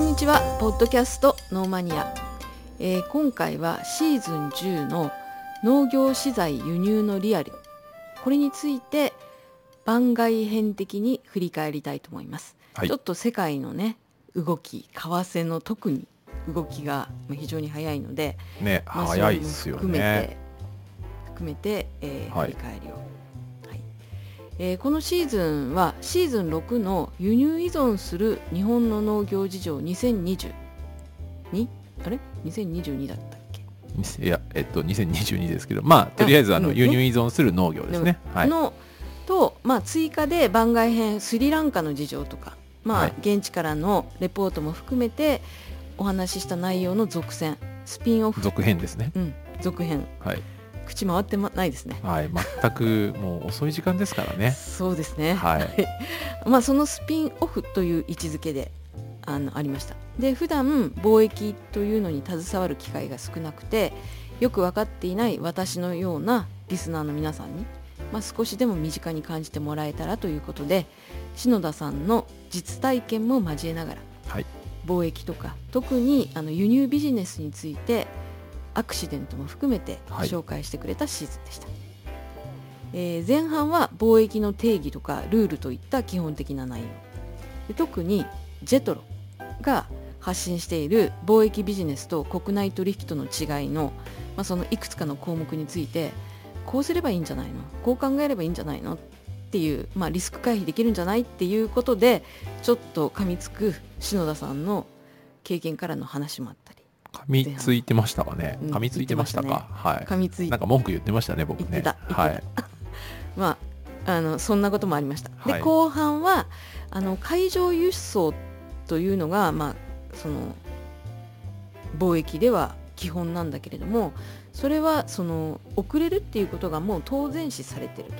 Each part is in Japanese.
んにちは。ポッドキャストノーマニア、えー今回はシーズン10の農業資材輸入のリアル。これについて番外編的に振り返りたいと思います、はい。ちょっと世界のね動き為替の特に動きがまあ非常に早いので、ね、まあ早いっすよね。含めて、えーはい。振り返りを、はいえーこのシーズンはシーズン6の輸入依存する日本の農業事情2020にあれ？2022だったっけ？いや、えっと、2022ですけど、まあ、とりあえず、あの、うん輸入依存する農業ですね。はい。のと、まあ、追加で番外編スリランカの事情とか、まあはい現地からのレポートも含めてお話しした内容の続編スピンオフ、続編ですね。うん、続編はい。口回ってまないですね。はい。全く、もう遅い時間ですからね。そうですね。はい。まあそのスピンオフという位置づけであのありました。で普段貿易というのに携わる機会が少なくてよく分かっていない私のようなリスナーの皆さんに、まあ、少しでも身近に感じてもらえたらということで篠田さんの実体験も交えながらはい。貿易とか特にあの輸入ビジネスについてアクシデントも含めてはい。紹介してくれたシーズンでした、えー前半は貿易の定義とかルールといった基本的な内容。で特にジェトロが発信している貿易ビジネスと国内取引との違いの、まあ、そのいくつかの項目についてこうすればいいんじゃないの？こう考えればいいんじゃないの？っていう、まあ、リスク回避できるんじゃない？っていうことでちょっと噛みつく篠田さんの経験からの話もあっ噛みついてましたかね？うん噛みついてましたか？はい。噛みついてなんか文句言ってましたね、僕ね。はい。まあ、あのそんなこともありました。で、はい後半はあの海上輸送というのが、まあ、その貿易では基本なんだけれどもそれはその遅れるっていうことがもう当然視されてると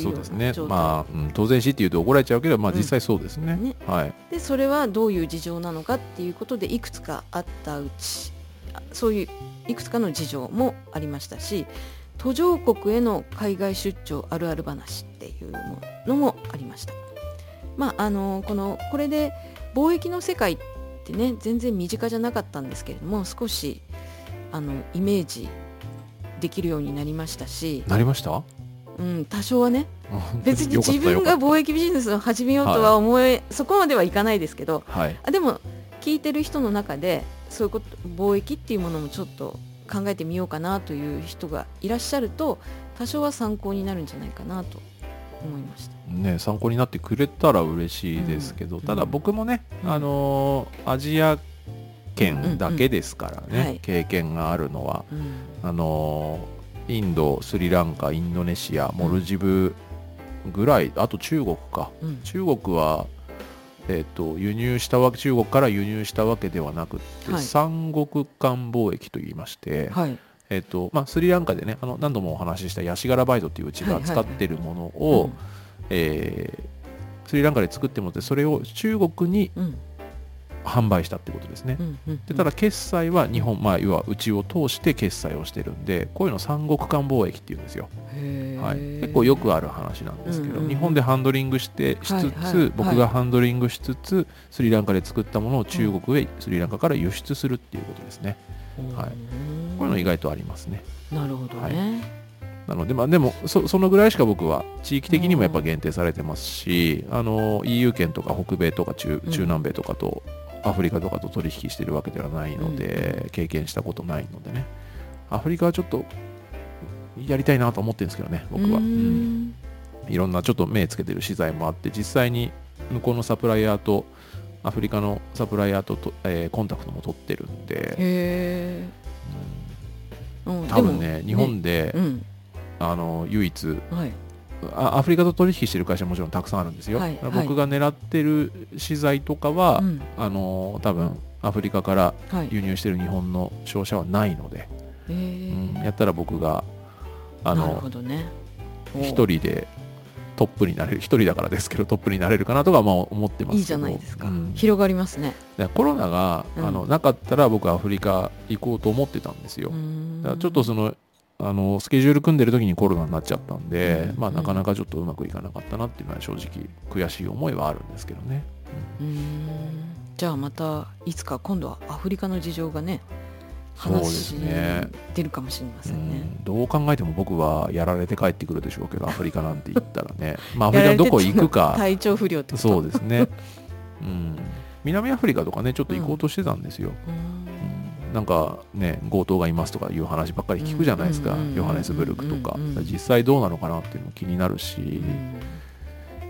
そうですねまあ、うん当然死って言うと怒られちゃうけど、まあ、うん実際そうですね。ねはい。でそれはどういう事情なのかっていうことでいくつかあったうちあそういういくつかの事情もありましたし途上国への海外出張あるある話っていうのもありました。まああのこのこれで貿易の世界ってね全然身近じゃなかったんですけれども少しあのイメージできるようになりましたし、なりました？うん、多少はね。あ別に自分が貿易ビジネスを始めようとは思え、そこまではいかないですけど。たはい。あでも聞いてる人の中でそういうこと貿易っていうものもちょっと考えてみようかなという人がいらっしゃると多少は参考になるんじゃないかなと思いました。ね、参考になってくれたら嬉しいですけど、うん。ただ僕もね、うん。あのーアジア圏だけですからね、うんうんはい。経験があるのはうん。あのーインドスリランカインドネシアモルジブぐらいあと中国か。うん。中国はえっ、と輸入したわけ中国から輸入したわけではなくって、はい。三国間貿易といいまして、はい。えっ、とまあスリランカでねあの何度もお話ししたヤシガラバイトっていううちが使ってるものを、えースリランカで作ってもらってそれを中国にうんうん販売したってことですね。うんうんでただ決済は日本、まあ、要はうちを通して決済をしてるんでこういうの三国間貿易っていうんですよ、はい、結構よくある話なんですけど、うんうんうん。日本でハンドリングしてしつつ、はいはい。僕がハンドリングしつつスリランカで作ったものを中国へスリランカから輸出するっていうことですね、はい。うんこういうの意外とありますね。なるほどはね。なので、まあ、でもそそのぐらいしか僕は地域的にもやっぱ限定されてますし、あの EU 圏とか北米とか中うん。中南米とかと、アフリカとかと取引してるわけではないので、経験したことないのでね。アフリカはちょっとやりたいなと思ってるんですけどね僕は、ううん。ん。いろんなちょっと目つけてる資材もあって実際に向こうのサプライヤーとアフリカのサプライヤーとと、えーコンタクトも取ってるんで、へえ。うん。多分ね日本で、うん。あの唯一はい。あアフリカと取引してる会社ももちろんたくさんあるんですよ、はい僕が狙ってる資材とかは、うん。あの多分アフリカからはい。輸入してる日本の商社はないので、へうんえ。やったら僕があのほどね。一人でトップになれる一人だからですけどトップになれるかなとかまあ思ってますけど。いいじゃないですか、うん。広がりますね。でコロナが、うん。あのなかったら僕アフリカ行こうと思ってたんですよ、だからちょっとそのあのスケジュール組んでる時にコロナになっちゃったんで、うんまあ、なかなかちょっとうまくいかなかったなっていうのは正直悔しい思いはあるんですけどね。うん。じじゃあまたいつか今度はアフリカの事情がねそうです話にね出るかもしれませんね。うん。どう考えても僕はやられて帰ってくるでしょうけど アフリカなんて言ったらね、まあ、アフリカどこ行くか。体調不良ってこと。そうですね、うん、南アフリカとかねちょっと行こうとしてたんですよ、うんうんなんかね強盗がいますとかいう話ばっかり聞くじゃないですか、ヨハネスブルクとか、実際どうなのかなっていうのも気になるし、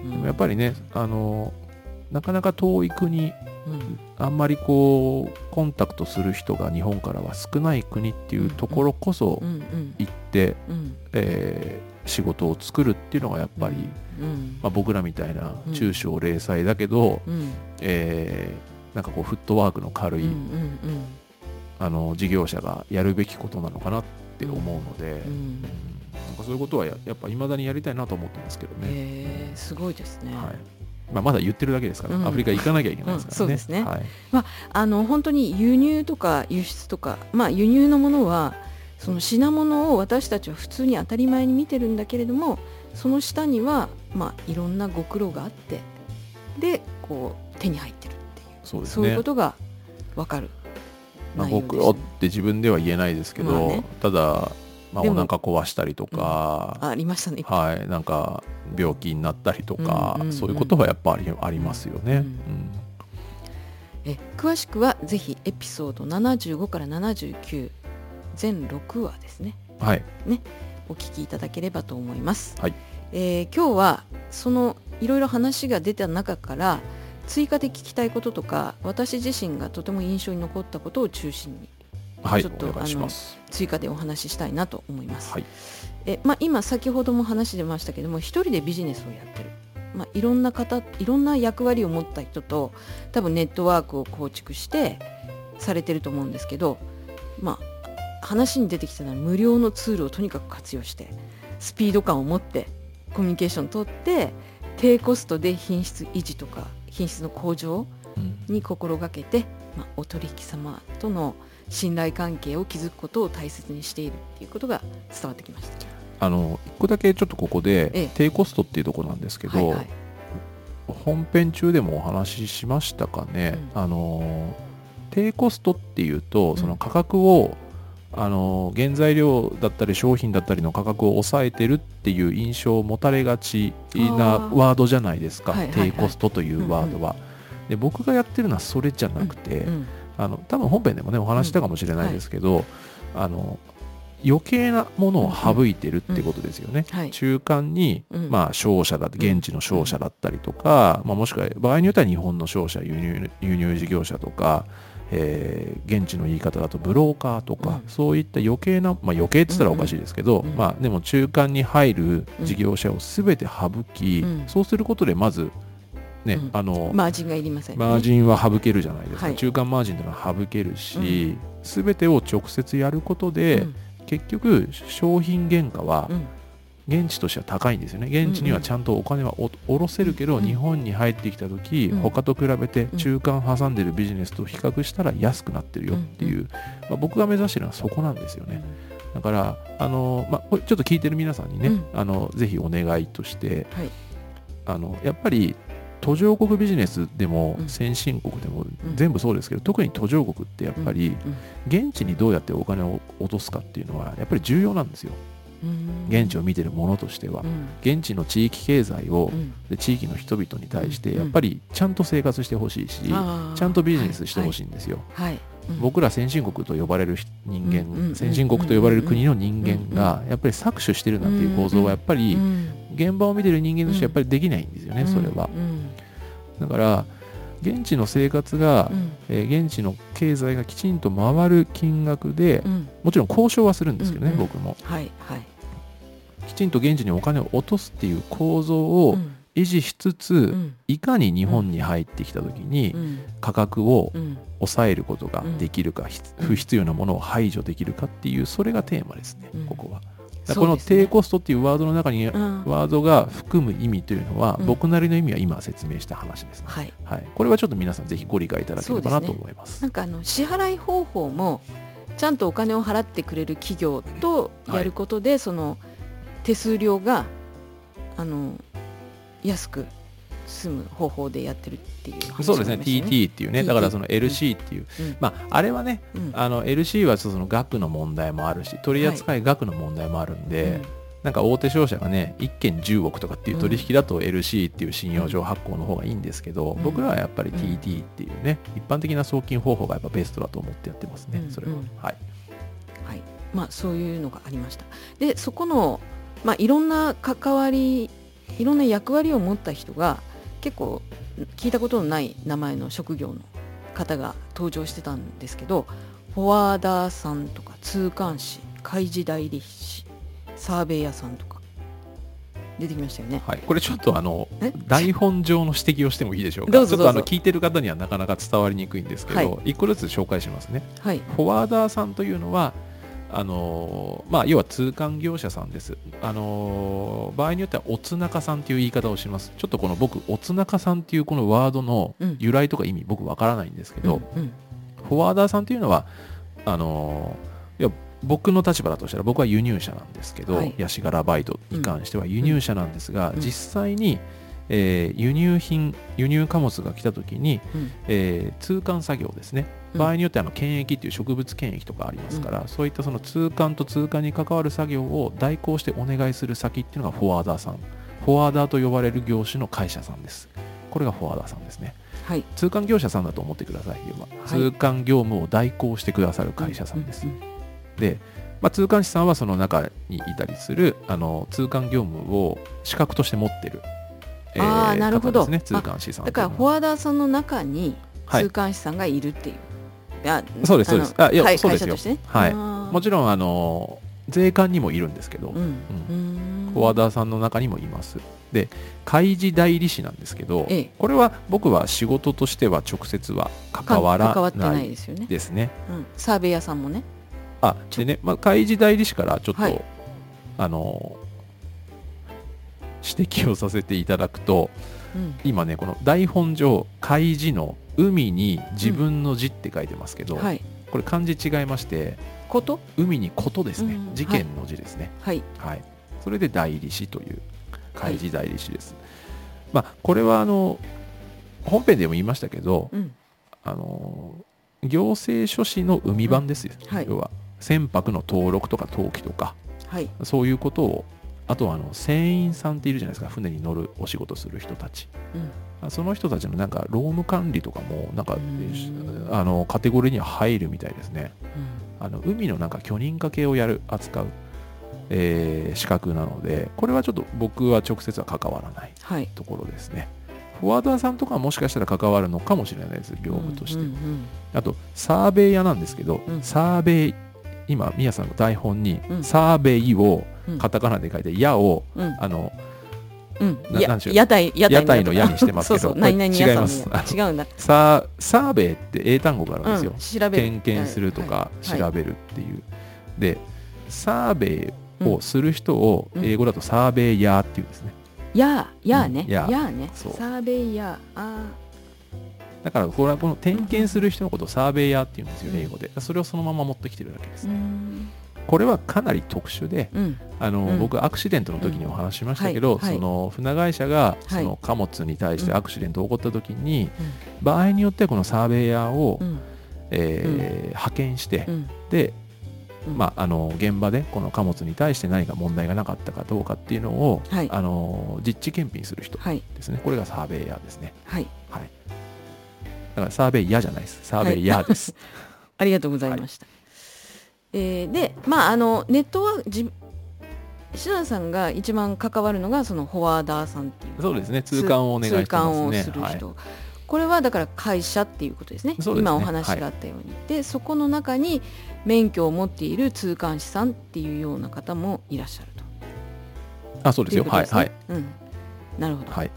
うん。でもやっぱりねあのなかなか遠い国うん。あんまりこうコンタクトする人が日本からは少ない国っていうところこそ行って、うん。えー仕事を作るっていうのがやっぱり、うん。まあ、僕らみたいなうん。中小零細だけど、うん。えーなんかこうフットワークの軽い、あの事業者がやるべきことなのかなって思うので、うん。うんなんかそういうことはややっぱいまだにやりたいなと思ってますけどね、すごいですね。はい。まあ、まだ言ってるだけですから、うん。アフリカ行かなきゃいけないですからね。うんそうですね。はい。あの本当に輸入とか輸出とか、まあ、輸入のものはその品物を私たちは普通に当たり前に見てるんだけれどもその下には、まあ、いろんなご苦労があってでこう手に入ってるっていう。そうね。そういうことが分かるまあ、内容ですご苦労って自分では言えないですけど、まあね。ただ、まあ、お腹壊したりとか、あありましたね。はい、なんか病気になったりとか、うんうんうんそういうことはやっぱりありますよね。ううん。んえ詳しくはぜひエピソード75から79全6話ですね。はい、お聞きいただければと思います。はい。えー今日はそのいろいろ話が出た中から追加で聞きたいこととか私自身がとても印象に残ったことを中心にはい、ちょっとお願いします。追加でお話ししたいなと思います。はい、えまあ、今先ほども話出ましたけども一人でビジネスをやってる、まあ、いろんな方いろんな役割を持った人と多分ネットワークを構築してされてると思うんですけど、まあ、話に出てきたのは無料のツールをとにかく活用してスピード感を持ってコミュニケーションを取って低コストで品質維持とか品質の向上うん。に心がけて、まあ、お取引様との信頼関係を築くことを大切にしているっていうことが伝わってきました。あの一個だけちょっとここで、ええ。低コストっていうところなんですけど、はいはい。本編中でもお話ししましたかね、うん。あの低コストっていうとん。その価格を、あの原材料だったり商品だったりの価格を抑えてるっていう印象を持たれがちなワードじゃないですか、はいはいはい。低コストというワードは。で僕がやってるのはそれじゃなくて、うん。あの多分本編でもねお話したかもしれないですけど、あの余計なものを省いてるってことですよね。はい。中間に、うん。まあ、商社だ現地の商社だったりとか、まあ、もしくは場合によっては日本の商社輸入輸入事業者とか、えー現地の言い方だとブローカーとか、うん。そういった余計な、まあ、余計って言ったらおかしいですけど、うんうんまあ、でも中間に入る事業者を全て省き、うん。そうすることでまず、ねうん。あのマージンがいりません、ね。マージンは省けるじゃないですか、はい。中間マージンというのは省けるし、全てを直接やることで、うん。結局商品原価はうん現地としては高いんですよね。現地にはちゃんとお金はお下ろせるけど、うん日本に入ってきた時、うん。他と比べてうん。中間挟んでるビジネスと比較したら安くなってるよっていう、まあ、僕が目指してるのはそこなんですよね。だからあの、まあ、これちょっと聞いてる皆さんにね、うん。あのぜひお願いとしてはい。あのやっぱり途上国ビジネスでもうん。先進国でもうん。全部そうですけど、特に途上国ってやっぱり現地にどうやってお金を落とすかっていうのはやっぱり重要なんですよ。うん現地を見てるものとしてはうん。現地の地域経済をうん。で地域の人々に対してうん。やっぱりちゃんと生活してほしいしちゃんとビジネスしてほしいんですよ、僕ら先進国と呼ばれる人間、先進国と呼ばれる国の人間がやっぱり搾取してるなんていう構造はやっぱりうん。現場を見てる人間としてやっぱりできないんですよね、それは。うん。だから現地の生活がう、ん。えー現地の経済がきちんと回る金額でうん。もちろん交渉はするんですけどね、うん。うん。僕も。はい。はいきちんと現地にお金を落とすっていう構造をうん。維持しつつ、うん。いかに日本に入ってきた時にうん。価格をうん。抑えることができるか、不必要なものを排除できるかっていうそれがテーマですね、うん。ここは。この低コストっていうワードの中にうん。ワードが含む意味というのは、うん。僕なりの意味は今説明した話ですね、はい。はい。これはちょっと皆さんぜひご理解いただければなと思います。なんかあの支払い方法もちゃんとお金を払ってくれる企業とやることで、その手数料があの安く済む方法でやってるっていう話そうですね。TT っていうね。TT だからその LC っていう、うん。まああれはねうん。あの LC はその額の問題もあるし取り扱い額の問題もあるんで、なんか大手商社がね1件10億とかっていう取引だと LC っていう信用状発行の方がいいんですけど、うん。僕らはやっぱりうん。TT っていうね、一般的な送金方法がやっぱベストだと思ってやってますね、うんそれは、うん。はい。はい。まあ、そういうのがありました。でそこの、まあ、いろんな関わりいろんな役割を持った人が結構聞いたことのない名前の職業の方が登場してたんですけどフォワーダーさんとか通関士開示代理士サーベイヤーさんとか出てきましたよね。はい、これちょっとあのえ？台本上の指摘をしてもいいでしょうか？どうぞどうぞ。ちょっとあの聞いてる方にはなかなか伝わりにくいんですけど、はい。一個ずつ紹介しますね。はい、フォワーダーさんというのはあのーまあ、要は通関業者さんです、あのー場合によってはおつなかさんという言い方をします。ちょっとこの僕おつなかさんっていうこのワードのうん。由来とか意味僕わからないんですけど、うんうん。フォワーダーさんというのはあのーいや僕の立場だとしたら僕は輸入者なんですけど、はい。ヤシガラバイトに関しては輸入者なんですが、うん。実際に、えー輸入品輸入貨物が来た時に、うん。えー通関作業ですね。うん場合によってはあの検疫っていう植物検疫とかありますから、そういったその通関と通関に関わる作業を代行してお願いする先っていうのがフォワーダーさん。フォワーダーと呼ばれる業種の会社さんです。これがフォワーダーさんですね。はい。通関業者さんだと思ってください要は、い。通関業務を代行してくださる会社さんです、ううで、まあ、通関士さんはその中にいたりするあの通関業務を資格として持ってる、あーなるほど。ね通関士さんだからフォワワーダーさんの中にはい。通関士さんがいるっていう、そうですそうです。あいやはいそうですよ。はい。もちろんあの税関にもいるんですけど、うんうん。フォワーダーさんの中にもいます。で開示代理士なんですけど、ええ。これは僕は仕事としては直接は関わらなないいですよね、ですね。うん、サーベイヤーさんもね。あでね、まあ、開示代理士からちょっと、はい。あの指摘をさせていただくとうん。今ねこの台本上開示の海に自分の字って書いてますけど、はい。これ漢字違いましてこと？海にことですね、うん事件の字ですね、はい。はい、それで代理士という開示代理士です。まあ、これはあの本編でも言いましたけど、うん。あの行政書士の海版ですよ、はい。要は船舶の登録とか登記とかはい。そういうことをあとはあの船員さんっているじゃないですか。船に乗るお仕事する人たち。うん。その人たちのなんか労務管理とかもなんかうん。あのカテゴリーには入るみたいですね。あの海のなんか許認可系をやる扱う、えー資格なのでこれはちょっと僕は直接は関わらないはい。ところですね。フォワーダーさんとかはもしかしたら関わるのかもしれないです業務として、うんうんあとサーベイヤなんですけど、うん。サーベイ今宮さんの台本に、うん。サーベイをうんカタカナで書いて「矢」をうん。あのうん。やななんでしょう屋台屋屋台の屋にしてますけど。違います。違うんだ。サーサーベイって英単語があるんですよ、点検するとかはい。調べるっていう、でサーベイをする人をうん。英語だとサーベイヤーっていうんですね。やーやーね。うん。やね。サーベイヤー。あだからこれはこの点検する人のことをサーベイヤーっていうんですようん。英語で。それをそのまま持ってきてるだけですーうんこれはかなり特殊でうん。あの、うん。僕アクシデントの時にお話ししましたけど、うん。はい。はい。その船会社がはい。その貨物に対してうん。アクシデントが起こった時に、場合によってはこのサーベイヤーを、うん。えー派遣して、うん。で、うん。まあ、あの現場でこの貨物に対して何か問題がなかったかどうかっていうのを、はい。あの実地検品する人はい。ですね。これがサーベイヤーですね。はい。はい。だからサーベイヤーじゃないです。サーベイヤーです、ありがとうございました。えーで、まあ、あのネットはじ篠田さんが一番関わるのがそのフォワーダーさんっていう。そうですね。通関をお願いしてますね。通関をするはい。人、これはだから会社っていうことですね。ね。今お話があったように、でそこの中に免許を持っている通関士さんっていうような方もいらっしゃると。あそうですよ。ね。はい。はい。うん、なるほど、はい。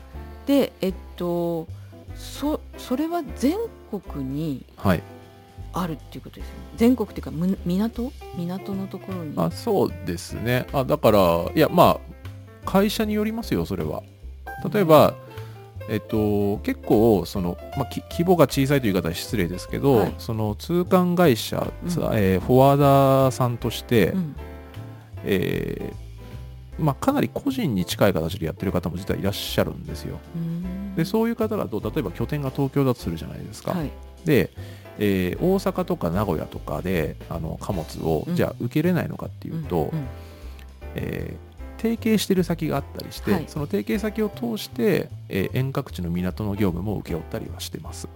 でえっとそそれは全国にはいあるっていうことですよね。全国っていうかむ港？港のところに。あそうですね。あだからいやまあ会社によりますよそれは。例えばえっと、結構その、まあ、き規模が小さいという言い方は失礼ですけど、はい。その通関会社、うん。つえーフォワーダーさんとして、うん。えーまあ、かなり個人に近い形でやってる方も実はいらっしゃるんですよ。うん。でそういう方だと例えば拠点が東京だとするじゃないですか。はいで、えー大阪とか名古屋とかであの貨物を、うん。じゃあ受けれないのかっていうと、んんえー提携してる先があったりして、はい。その提携先を通して、えー遠隔地の港の業務も請け負ったりはしてます。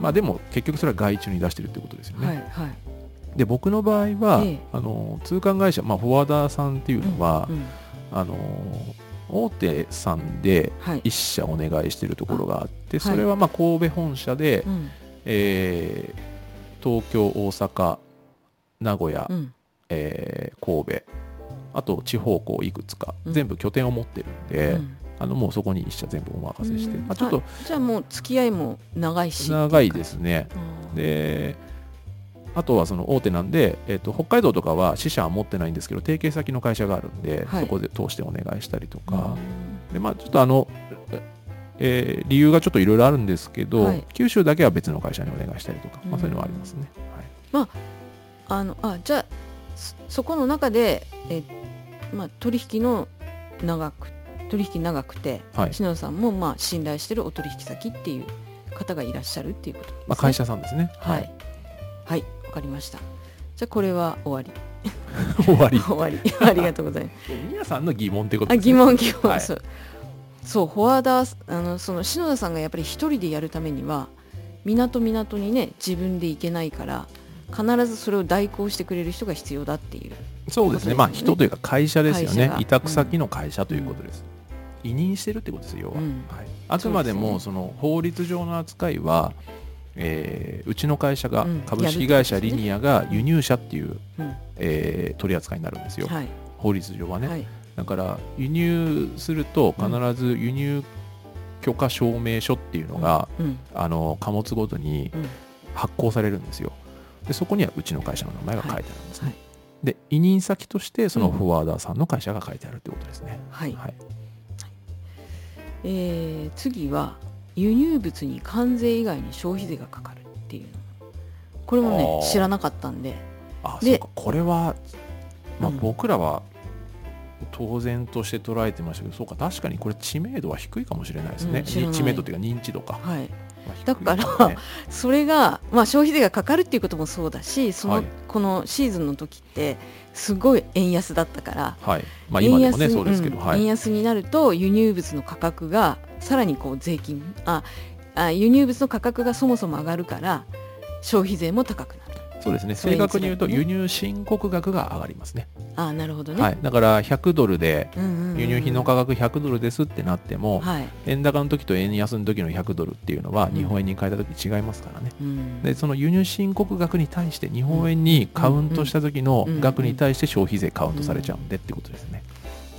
まあでも結局それは外注に出してるってことですよね。はいはい。で僕の場合は、ええ。あの通関会社、まあ、フォワーダーさんっていうのは、うんうん。あの大手さんではい。一社お願いしてるところがあってあそれはまあ神戸本社で、うんえー東京大阪名古屋、うん。えー神戸あと地方校いくつか、うん。全部拠点を持ってるんで、うん。あのもうそこに一社全部お任せして、うん。まあ、ちょっとじゃあもう付き合いも長いし。長いですね。であとはその大手なんで、えっと北海道とかは支社は持ってないんですけど提携先の会社があるんで、はい。そこで通してお願いしたりとうか、ん。でまあちょっとあの、えー理由がちょっといろいろあるんですけど、はい。九州だけは別の会社にお願いしたりとか、まあ、そういうのはありますね。はい。あのあじゃあそそこの中で、えまあ、取引の長く取引長くてはい。篠田さんもまあ信頼してるお取引先っていう方がいらっしゃるっていうことです、ね。まあ、会社さんですね。はい。はい。わかりました。じゃあこれは終わり。終わり。終わり。ありがとうございます。皆さんの疑問ってことあですね。疑問疑問、はい。そうそうフォワーダーあのその篠田さんがやっぱり一人でやるためには港港にね自分で行けないから必ずそれを代行してくれる人が必要だっていう。そうですね。まあ人というか会社ですよね。委託先の会社ということです。委任してるってことですよ。うん。はい、あくまでもその法律上の扱いは、えーうちの会社がうん。株式会社リニアが輸入者っていう、うんえー取り扱いになるんですよ、はい。法律上はね、はいだから輸入すると必ず輸入許可証明書っていうのが、うんあの貨物ごとにうん。発行されるんですよ。でそこにはうちの会社の名前が書いてあるんですね、はい。で委任先としてそのうんフォワーダーさんの会社が書いてあるってことですね、はい、はい、えー次は輸入物に関税以外に消費税がかかるっていうの。これもあねー。知らなかったんで。あでそうか。これは、まあ、うん。僕らは当然として捉えてましたけどそうか確かにこれ知名度は低いかもしれないですね、うん知名度っていうか認知度か、はい。だからそれが、まあ、消費税がかかるっていうこともそうだしその、はい。このシーズンの時ってすごい円安だったから、はい。まあ今でもね円安そうですけど、んはい。円安になると輸入物の価格がさらにこう税金ああ輸入物の価格がそもそも上がるから消費税も高くなるそうですね。正確に言うと輸入申告額が上がりますね。あなるほどね、はい、だから100ドルで輸入品の価格100ドルですってなっても、はい、円高の時と円安の時の100ドルっていうのはうん。日本円に変えた時違いますからね、うん。でその輸入申告額に対して日本円にカウントした時のうん額に対して消費税カウントされちゃうんでってことですね、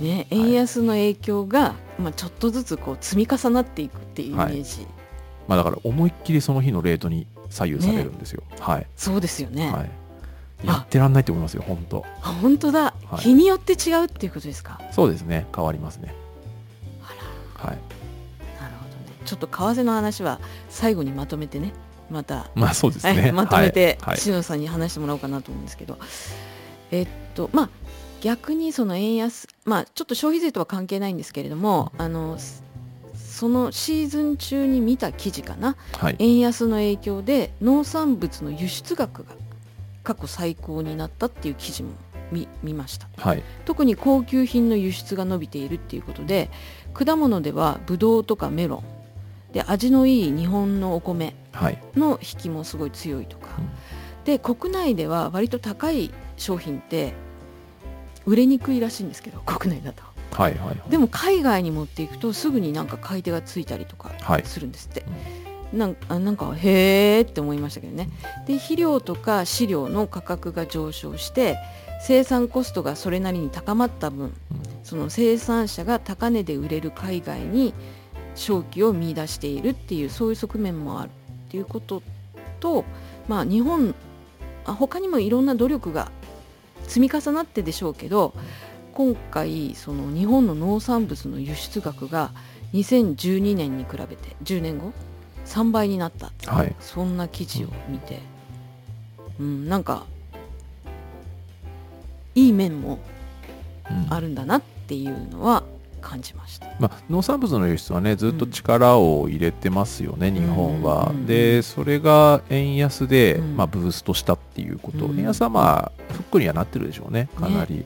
ね、円安の影響が、まあ、ちょっとずつこう積み重なっていくっていうイメージ、まあ、だから思いっきりその日のレートに左右されるんですよ、はい、そうですよね、はい、やってらんないと思いますよ本当。あ本当だ、はい。日によって違うっていうことですか？そうですね。変わりますね。あはい。らなるほどね。ちょっと為替の話は最後にまとめてね。また、まあそうですね、は いまとめてはい。はい。さんに話してもらおうかなと思うんですけど、えっとまあ逆にその円安まあちょっと消費税とは関係ないんですけれども、あのすそのシーズン中に見た記事かな。はい。円安の影響で農産物の輸出額が過去最高になったっていう記事も見見ました。はい。特に高級品の輸出が伸びているっていうことで果物ではブドウとかメロンで味のいい日本のお米はい、の引きもすごい強いとか、うん。で国内では割と高い商品って売れにくいらしいんですけど国内だとはいはい。はいでも海外に持っていくとすぐになんか買い手がついたりとかはい。するんですって、なんあなんかへーって思いましたけどね。で肥料とか飼料の価格が上昇して生産コストがそれなりに高まった分うん。その生産者が高値で売れる海外に商機を見出しているっていうそういう側面もあるっていうことと、まあ、日本あ他にもいろんな努力が積み重なってでしょうけど今回その日本の農産物の輸出額が2012年に比べて10年後3倍になった。っはい。そんな記事を見て、うん、なんかいい面もうん。あるんだなっていうのは感じました。まあ、農産物の輸出はねずっと力を入れてますよね、日本は、うん。でそれが円安で、うん。まあ、ブーストしたっていうこと、うん。円安はまあフックにはなってるでしょうねかなり、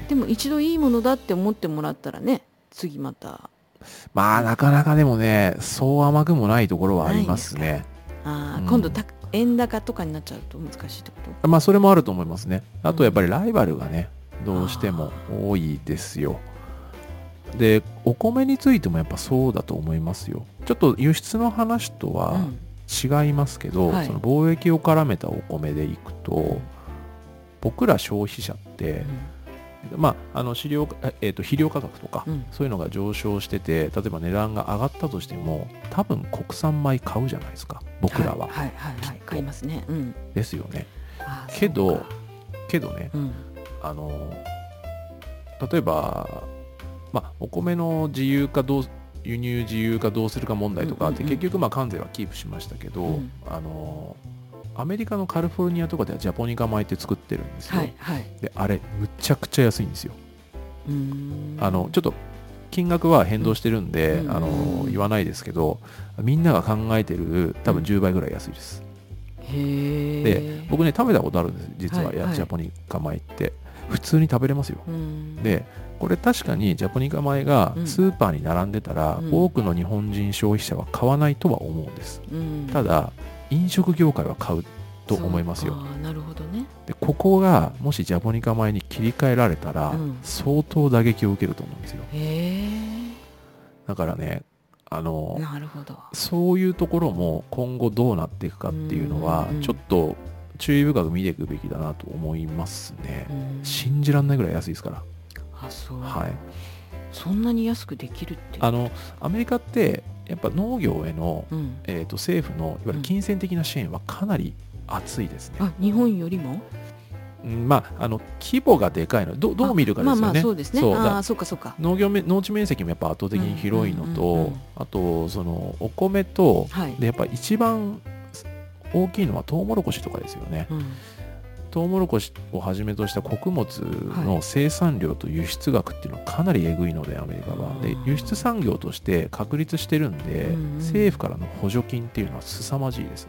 うん、でも一度いいものだって思ってもらったらね次また。まあなかなかでもねそう甘くもないところはありますね。あー、うん。今度た円高とかになっちゃうと難しいって。ことまあそれもあると思いますね。あとやっぱりライバルがねどうしても多いですよ。でお米についてもやっぱそうだと思いますよ。ちょっと輸出の話とは、うん。違いますけど、はい。その貿易を絡めたお米でいくと僕ら消費者って、まあ、あの飼料ええーと肥料価格とか、うん。そういうのが上昇してて例えば値段が上がったとしても多分国産米買うじゃないですか僕らは、はいはいはいはい買いますね。うん。ですよね。けどけどねうん。あの例えば、まあ、お米の自由化どう輸入自由化どうするか問題とかあって、結局まあ関税はキープしましたけど、うん。あのアメリカのカリフォルニアとかではジャポニカ米って作ってるんですよ、はいはい。であれむちゃくちゃ安いんですよ。うーん。あのちょっと金額は変動してるんで、うん。あの言わないですけどみんなが考えてる多分10倍ぐらい安いです、へえで僕ね食べたことあるんです実は、はいはい。やジャポニカ米って。普通に食べれますよ。うん。でこれ確かにジャポニカ米がうん。スーパーに並んでたら、うん。多くの日本人消費者は買わないとは思うんです。うん。ただ飲食業界は買うと思いますよ。なるほどね。でここがもしジャポニカ米に切り替えられたら、うん。相当打撃を受けると思うんですよ。へだからねあえのそういうところも今後どうなっていくかっていうのはうんちょっと注意深く見ていくべきだなと思いますね。うん。信じらんないぐらい安いですから。はいそんなに安くできるって。あのアメリカってやっぱ農業へのうん。えー、と政府のいわゆる金銭的な支援はかなり厚いですね。あ日本よりも？うんまあ、あの規模がでかいの。どどう見るかですよね。まあまあそうですね。そうだ。ああそうかそうか。農業め農地面積もやっぱ圧倒的に広いのと、うんうんうんうん。あとそのお米とはい。でやっぱ一番大きいのはトウモロコシとかですよね。うんトウモロコシをはじめとした穀物の生産量と輸出額っていうのはかなりえぐいのでアメリカは。でうん輸出産業として確立してるんで、政府からの補助金っていうのは凄まじいです。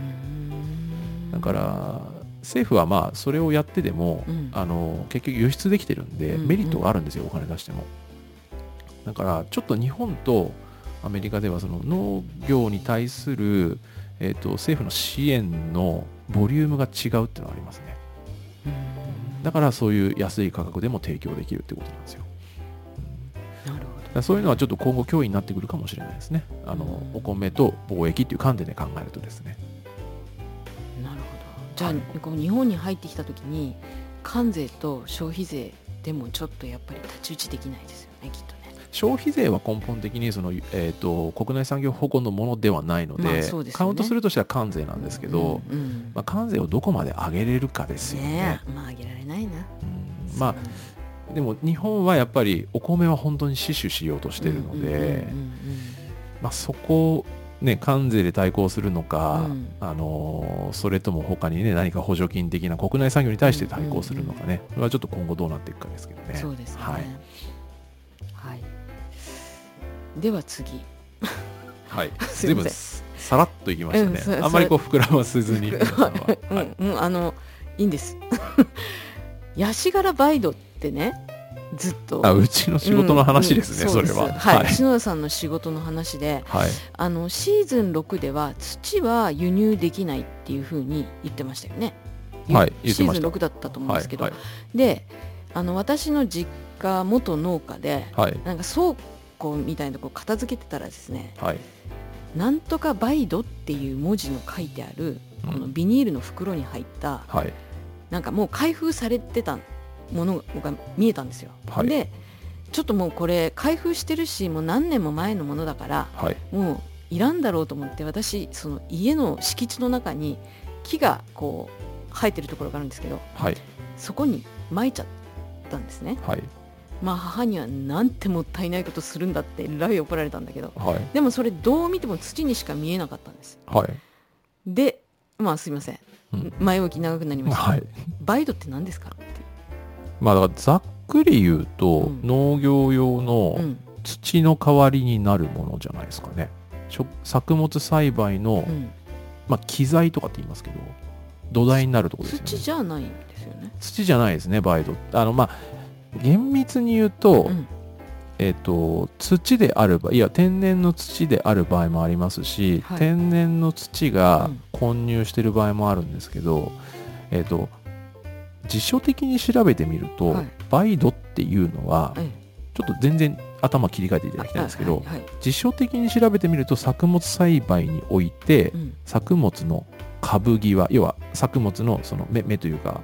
うん。だから政府はまあそれをやってでも、うん。あの結局輸出できてるんでメリットがあるんですよ、お金出しても。だからちょっと日本とアメリカではその農業に対する、えー、と政府の支援のボリュームが違うっていうのはありますね。うんだからそういう安い価格でも提供できるってことなんですよ。そういうのはちょっと今後脅威になってくるかもしれないですね。あの、うん。お米と貿易っていう観点で考えるとですね。どなるほど。じゃあこう日本に入ってきた時に関税と消費税でもちょっとやっぱり太刀打ちできないですよねきっと。ね消費税は根本的にその、えー、と国内産業保護のものではないので,、まあでね。カウントするとしたら関税なんですけど、うんうん。まあ、関税をどこまで上げれるかですよね。ねえまああげられないな。うん。まあでも日本はやっぱりお米は本当に死守しようとしてるので、そこを、ね、関税で対抗するのか、うん。あのーそれとも他に、ね、何か補助金的な国内産業に対して対抗するのかね、それはちょっと今後どうなっていくかですけどね。そうですね。はいはいでは次。はい、すいません。随分さらっといきましたね、うんそあんまりこう膨らませずにうは。い んうんあのいいんです。ヤシ柄バイドってねずっと。あうちの仕事の話ですね、うんそれは。うです。はい、はい。篠田さんの仕事の話ではい。あのシーズン6では土は輸入できないっていうふうに言ってましたよね。はいシーズンました。6だったと思うんですけど、はいであの私の実家元農家ではい。なんか倉庫みたいなとこ片付けてたらですねはい。なんとかバイドっていう文字の書いてあるうん。このビニールの袋に入ったはい。なんかもう開封されてたものが見えたんですよ。はい。でちょっともうこれ開封してるしもう何年も前のものだからはい。もういらんだろうと思って私その家の敷地の中に木がこう生えてるところがあるんですけどはい。そこに撒いちゃったんですね。はいまあ母にはなんてもったいないことするんだってえらい怒られたんだけどはい。でもそれどう見ても土にしか見えなかったんですはい。でまあすいません。うん。前置き長くなりました、はい。バイドって何ですかって。まあだからざっくり言うと、うん。農業用のうん。土の代わりになるものじゃないですかね。しょ作物栽培の、うん。まあ、機材とかって言いますけど土台になるところですよね。土じゃないんですよね。土じゃないですねバイドあのまあ厳密に言うと,、うん。えっと土である場合いや天然の土である場合もありますし、はい。天然の土がうん。混入してる場合もあるんですけど、えっと辞書的に調べてみると、はい。バイドっていうのはえちょっと全然頭切り替えていただきたいんですけど、はいはいはい辞書的に調べてみると作物栽培において、うん。作物の株際要は作物のその芽芽というか、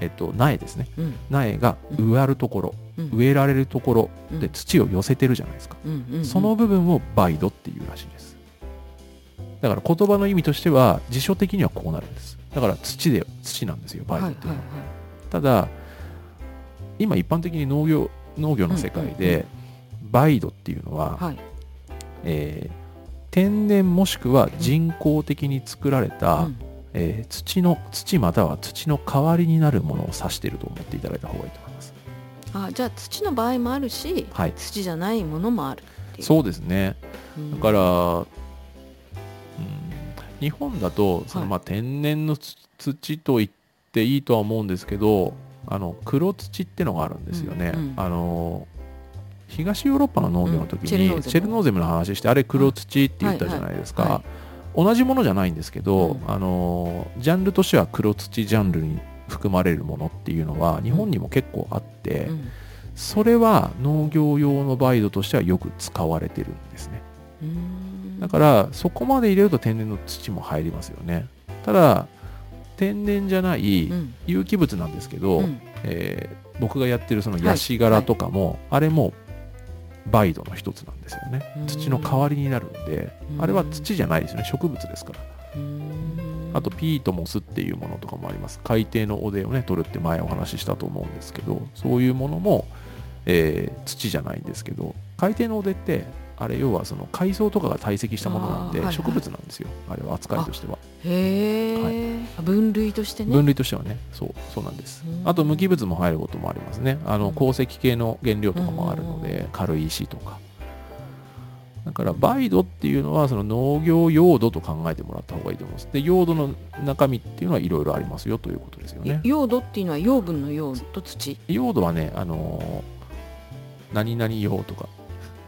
えっと、苗ですね。うん。苗が植わるところ、うん。植えられるところうん。で土を寄せてるじゃないですか、うんうんうんその部分をバイドっていうらしいです。だから言葉の意味としては辞書的にはこうなるんです。だから土で土なんですよバイドっていうのは、はいはいただ今一般的に農業農業の世界でバイドっていうのは、はいはい。えー天然もしくは人工的に作られた、うんえー土の土または土の代わりになるものを指していると思っていただいた方がいいと思います。あじゃあ土の場合もあるしはい、土じゃないものもあるそうですね。うんだから、うん、日本だとその、はいまあ、天然の土土と言っていいとは思うんですけど、あの黒土ってのがあるんですよね。うんうんあの東ヨーロッパの農業の時に、うんチェルノーゼムチェルノーゼムの話してあれ黒土って言ったじゃないですか。はいはい同じものじゃないんですけど、うん。あのジャンルとしては黒土ジャンルに含まれるものっていうのは日本にも結構あって、うん。それは農業用のバイドとしてはよく使われてるんですね。うん。だからそこまで入れると天然の土も入りますよね。ただ天然じゃないうん。有機物なんですけど、うん。えー僕がやってるそのはい。ヤシ殻とかも、あれもバイドの一つなんですよね。うん。土の代わりになるんでうん。あれは土じゃないですよね。植物ですから。うん。あとピートモスっていうものとかもあります。海底の汚泥をね取るって前お話ししたと思うんですけどそういうものも、えー土じゃないんですけど海底の汚泥ってあれ要はその海藻とかが堆積したものなんで植物なんですよ。あれは扱いとしては。へえ、分類としてね。分類としてはね。そうそうなんです。うん。あと無機物も入ることもありますね。あうん。の鉱石系の原料とかもあるのうん。で軽い石とか。だからバイドっていうのはその農業用土と考えてもらった方がいいと思います。で用土の中身っていうのはいろいろありますよということですよね。用土っていうのは養分の用と土？用土はねあのー何々用とか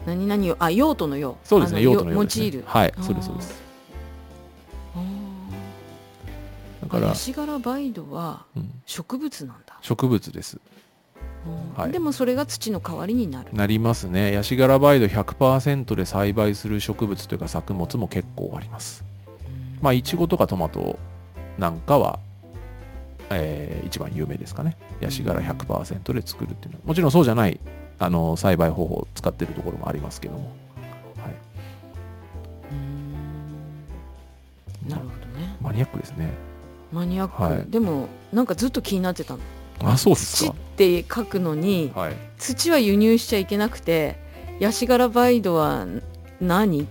何々用あ用途の用。そうですね用途の用です、ね、用いる。はいそうですそうです。あだからヤ、シ柄バイドはうん、植物なんだ、植物です。うん。はい。でもそれが土の代わりになる。なりますね。ヤシガラバイド100%で栽培する植物というか作物も結構あります。まあいちごとかトマトなんかは、えー一番有名ですかね。ヤシガラ100%で作るっていうの。はもちろんそうじゃないあの栽培方法を使ってるところもありますけども、はい、うんなるほどね。マニアックですね。マニアック、はい。でもなんかずっと気になってたの。あそうです土っかて書くのにはい。土は輸入しちゃいけなくてヤシ柄バイドは何っ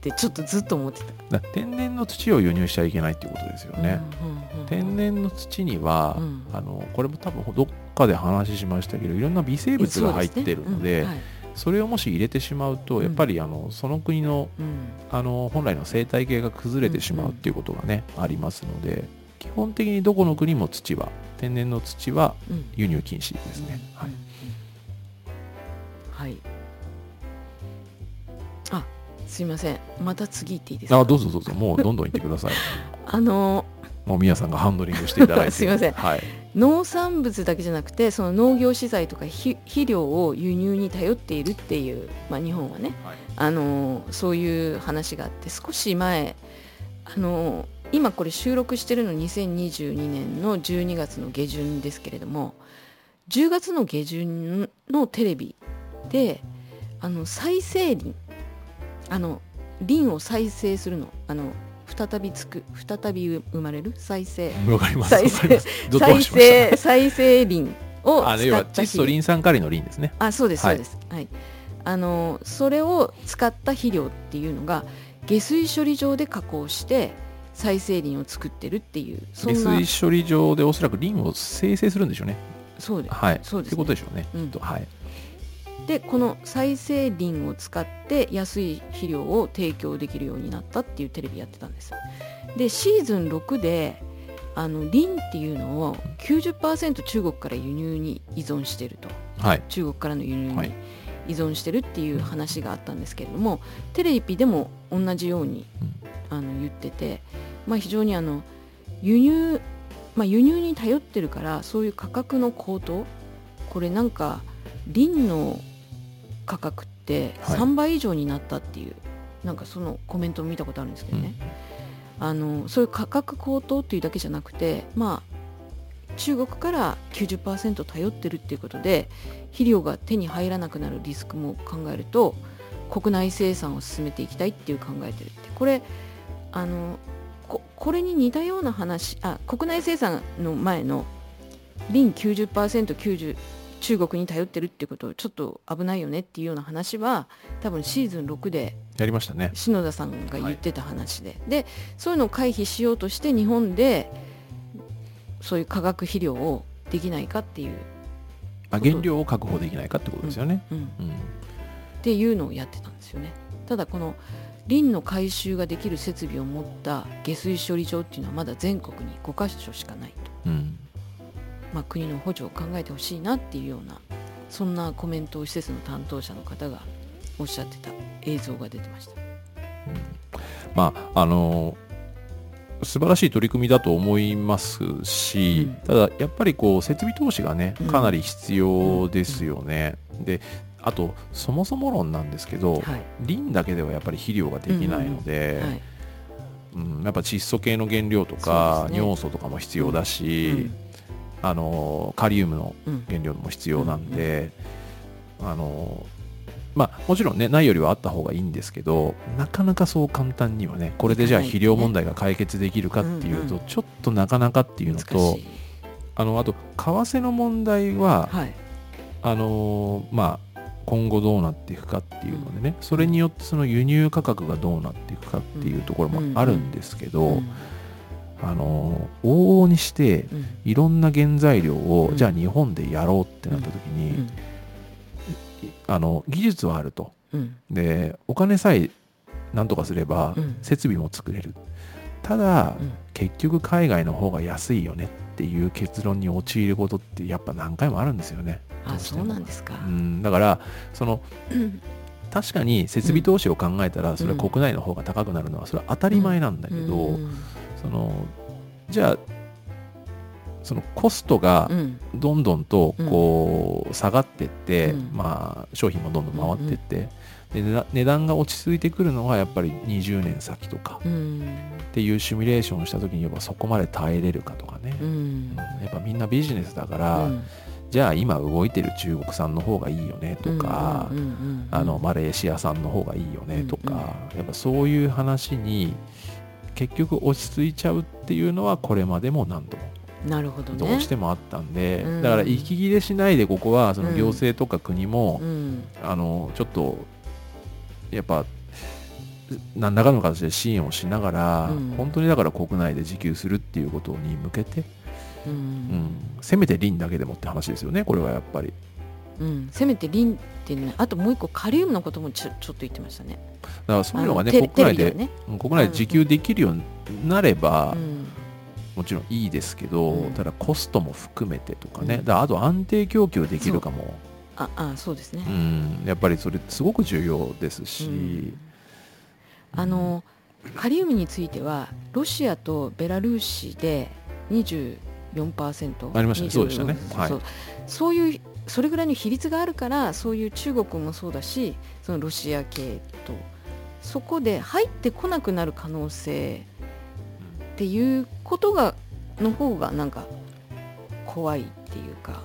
てちょっとずっと思ってた、だ天然の土を輸入しちゃいけないっていうことですよね、うんうんうん天然の土には、うん。あのこれも多分どっかで話しましたけどいろんな微生物が入ってるのでそれをもし入れてしまうと、うん。やっぱりあのその国のあの本来の生態系が崩れてしまうっていうことがね、ありますので基本的にどこの国も土は天然の土は輸入禁止ですね、はい。はい。あすいません。また次行っていいですか？あどうぞどうぞ。もうどんどん言ってください。あのもう宮さんがハンドリングしていただいて。すいません。はい、農産物だけじゃなくてその農業資材とか肥肥料を輸入に頼っているっていう、まあ、日本はねあのそういう話があって少し前あの今これ収録してるの2022年の12月の下旬ですけれども10月の下旬のテレビであの再生林あの林を再生するのあの再びつく再び生まれる？再生。わかります。再わかります。どどう再生再生林をあの要は使った窒素リン酸カリのリンですね。あそうですはい。そうです。はい、あのそれを使った肥料っていうのが下水処理場で加工して再生林を作ってるっていう下な。水処理場でおそらくリンを生成するんでしょうね。そうではい。そうですね。ってことでしょうね、うん。はいでこの再生林を使って安い肥料を提供できるようになったっていうテレビやってたんです。でシーズン6であのリンっていうのを90%中国から輸入に依存してると。はい。中国からの輸入はい。に依存してるっていう話があったんですけれども、テレビでも同じようにあの言ってて、まあ、非常にあの輸入、まあ、輸入に頼ってるからそういう価格の高騰これなんかリンの価格ってはい。3倍以上になったっていう、なんかそのコメントを見たことあるんですけどね、あのそういう価格高騰っていうだけじゃなくてまあ中国から90%頼ってるっていうことで肥料が手に入らなくなるリスクも考えると国内生産を進めていきたいっていう考えてるって。これあのここれに似たような話あ国内生産の前のリン 90%90 中国に頼ってるっていうことをちょっと危ないよねっていうような話は多分シーズン6でやりましたね。篠田さんが言ってた話で、でそういうのを回避しようとして日本でそういう化学肥料をできないかっていう、あ原料を確保できないかってことですよね、うん、うん。っていうのをやってたんですよね。ただこのリンの回収ができる設備を持った下水処理場っていうのはまだ全国に5カ所しかないと、うんまあ、国の補助を考えてほしいなっていうようなそんなコメントを施設の担当者の方がおっしゃってた映像が出てました。まああの素晴らしい取り組みだと思いますし、うん。ただやっぱりこう設備投資がねうん。かなり必要ですよね、であとそもそも論なんですけど、はい。リンだけではやっぱり肥料ができないので、はい。うんやっぱ窒素系の原料とか、ね。尿素とかも必要だし、うんあのカリウムのうん原料も必要なんで、あのまあもちろんねないよりはあった方がいいんですけどなかなかそう簡単にはねこれでじゃあ肥料問題が解決できるかっていうと、ちょっとなかなかっていうの難とあのあと為替の問題は、はい。あのまあ今後どうなっていくかっていうのでね、それによってその輸入価格がどうなっていくかっていうところもあるんですけど、うんあの往々にしてうん。いろんな原材料を、うん。じゃあ日本でやろうってなった時に、うん。あの技術はあると。うん。でお金さえなんとかすればうん。設備も作れる。ただ、うん。結局海外の方が安いよねっていう結論に陥ることってやっぱ何回もあるんですよね。どあそうなんですか。うん。だからそのうん 確かに設備投資を考えたらそれは国内の方が高くなるのはそれは当たり前なんだけど、うんそのじゃあそのコストがうん。どんどんとこう下がってって、うん。まあ、商品もどんどん回ってって、で値段値段が落ち着いてくるのはやっぱり20年先とかうん。っていうシミュレーションをした時にやっぱそこまで耐えれるかとかね、うん。やっぱみんなビジネスだから、うん。じゃあ今動いてる中国産の方がいいよねとか、マレーシア産の方がいいよねとか、うんうん。やっぱそういう話に結局落ち着いちゃうっていうのはこれまでも何度も。なるほどね。どうしてもあったんで、うん。だから息切れしないでここはそのうん行政とか国も、うん。あのちょっとやっぱ何らかの形で支援をしながら、うん。本当にだから国内で自給するっていうことに向けて、ううんん、せめてリンだけでもって話ですよねこれはやっぱりうん。せめてリンっていうねあともう一個カリウムのこともちょちょっと言ってましたね。だからそういうのがね国内で国内で自給できるようになれば、うん。もちろんいいですけど、うん。ただコストも含めてとかね、うん。だあと安定供給できるかも。ああそうですね。う、ん、やっぱりそれすごく重要ですし、うん。あのカリウムについてはロシアとベラルーシで24%ありましたね。そうでしたね。24はい。そういうそれぐらいの比率があるからそういう中国もそうだしそのロシア系とそこで入ってこなくなる可能性っていうことがの方がなんか怖いっていうか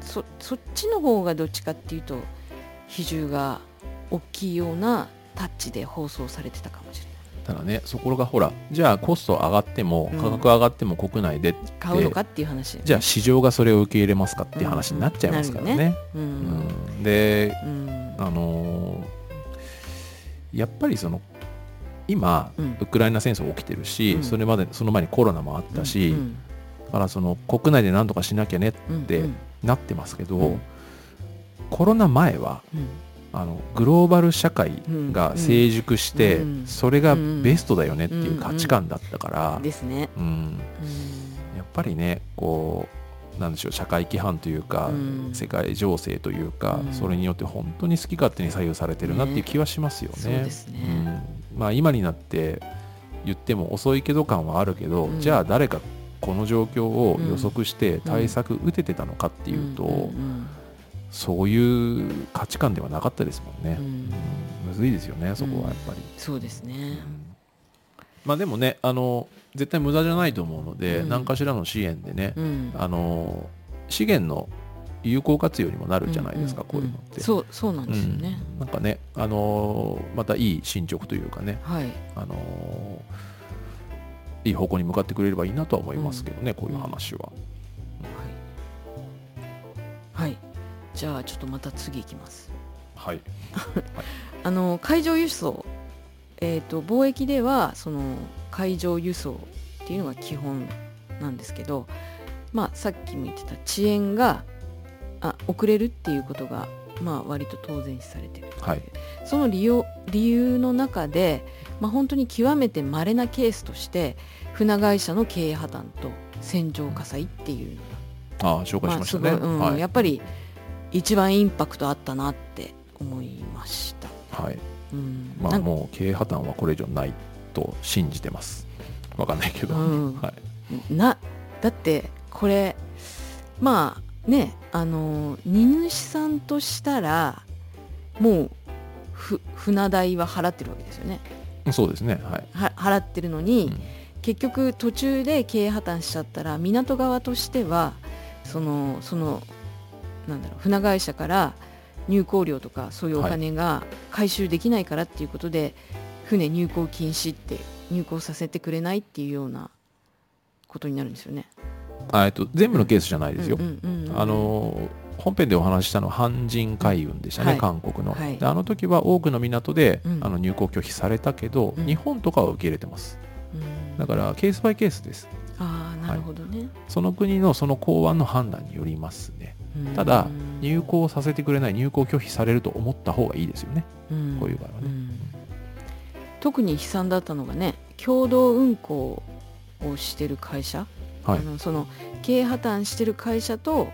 そそっちの方がどっちかっていうと比重が大きいようなタッチで放送されてたかもしれない。ただねそこがほらじゃあコスト上がってもうん。価格上がっても国内で、買うのかっていう話、じゃあ市場がそれを受け入れますかっていう話になっちゃいますからね。うん。うん。でうん。あのーやっぱりその今、うん。ウクライナ戦争起きてるし、うん。それまでその前にコロナもあったし、うん。だからその国内で何とかしなきゃねっうん。てうん。なってますけど、うん。コロナ前はうんあのグローバル社会が成熟して、うん。それがベストだよねっていう価値観だったから、ですね。うん。うん。やっぱりねこうなんでしょう社会規範というか、うん。世界情勢というか、うん。それによって本当に好き勝手に左右されてるなっていう気はしますよね。まあ、今になって言っても遅いけど感はあるけど、うん。じゃあ誰かこの状況を予測して対策打ててたのかっていうと、んそういう価値観ではなかったですもんね、うんうんうんむずいですよねそこはやっぱり、そうですね。うんまあでもねあの絶対無駄じゃないと思うので、うん何かしらの支援でね、うんあの資源の有効活用にもなるじゃないですか、こういうのって。そうそうなんですよね。うんなんかね、あのーまたいい進捗というかね、はい。あのーいい方向に向かってくれればいいなとは思いますけどね、こういう話は。はい。はい。じゃあちょっとまた次いきます。はい。あの海上輸送、えー、と貿易ではその海上輸送っていうのが基本なんですけど、まあ、さっきも言ってた遅延があ遅れるっていうことが、まあ、割と当然視されてるはい。その理由理由の中で、まあ、本当に極めて稀なケースとして船会社の経営破綻と船上火災っていうのああ、紹介が、まあ、しましたね。すごい、うんはい。やっぱり一番インパクトあったなって思いました。はい。うん、まあ、もう経営破綻はこれ以上ないと信じてます。わかんないけど。うんはい。なだってこれまあねあの荷主さんとしたらもうふ船代は払ってるわけですよねそうですね。はい。は払ってるのに、うん結局途中で経営破綻しちゃったら港側としてはそのそのなんだろう船会社から入港料とかそういうお金が回収できないからっていうことで、船入港禁止って入港させてくれないっていうようなことになるんですよね。あえっと、全部のケースじゃないですよ。あのー本編でお話ししたのは阪神海運でしたね、はい。韓国の、はい。であの時は多くの港で、うん。あの入港拒否されたけど、うん。日本とかは受け入れてます。うん。だからケースバイケースです。ああなるほどね、その国のその港湾の判断によりますね。うんただ入港させてくれない入港拒否されると思った方がいいですよね。うん。こういう場合はね。ん。特に悲惨だったのがね共同運航をしてる会社、はい。あのその経営破綻してる会社と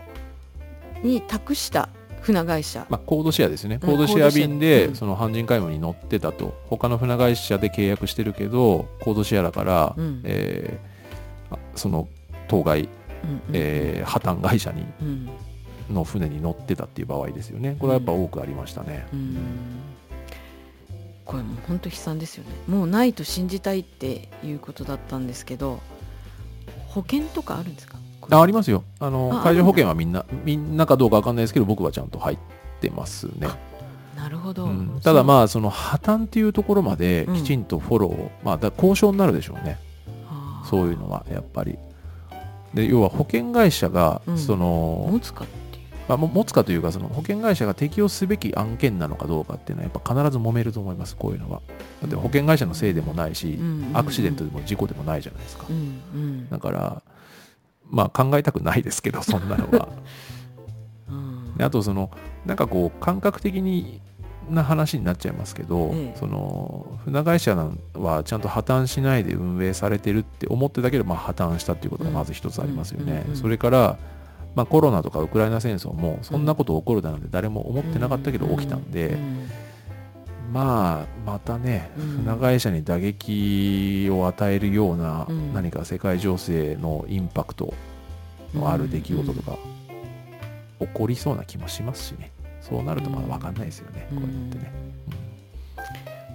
に託した船会社、まあ、コードシェアですね、うんコードシェア便で、その阪神海運に乗ってたと、他の船会社で契約してるけど、コードシェアだから、うん。えーあその当該、うんうん。えー破綻会社にうんの船に乗ってたっていう場合ですよね、これはやっぱ多くありましたね。うん。これもう本当悲惨ですよね。もうないと信じたいっていうことだったんですけど保険とかあるんですか？あありますよ。あのあ海上保険はみんな、みんなかどうかわかんないですけど、僕はちゃんと入ってますね。なるほど、うん。ただまあ、その破綻っていうところまでうん。きちんとフォロー、まあ、だ交渉になるでしょうね。そういうのはやっぱり。で要は保険会社がうん。その、持つかまあ、も持つかというかその保険会社が適用すべき案件なのかどうかっていうのはやっぱ必ず揉めると思いますこういうのは。だって保険会社のせいでもないし、アクシデントでも事故でもないじゃないですか。だからまあ考えたくないですけど そんなのは。あとそのなんかこう感覚的にな話になっちゃいますけど、ええその船会社はちゃんと破綻しないで運営されてるって思ってたけど、まあ、破綻したっていうことがまず一つありますよね。それから、まあ、コロナとかウクライナ戦争もそんなこと起こるだなんて誰も思ってなかったけど起きたんで、うん。まあまたね、うん。船会社に打撃を与えるようなうん。何か世界情勢のインパクトのある出来事とか起こりそうな気もしますしね。そうなるとまだ分かんないですよね、うん。こういうのってね、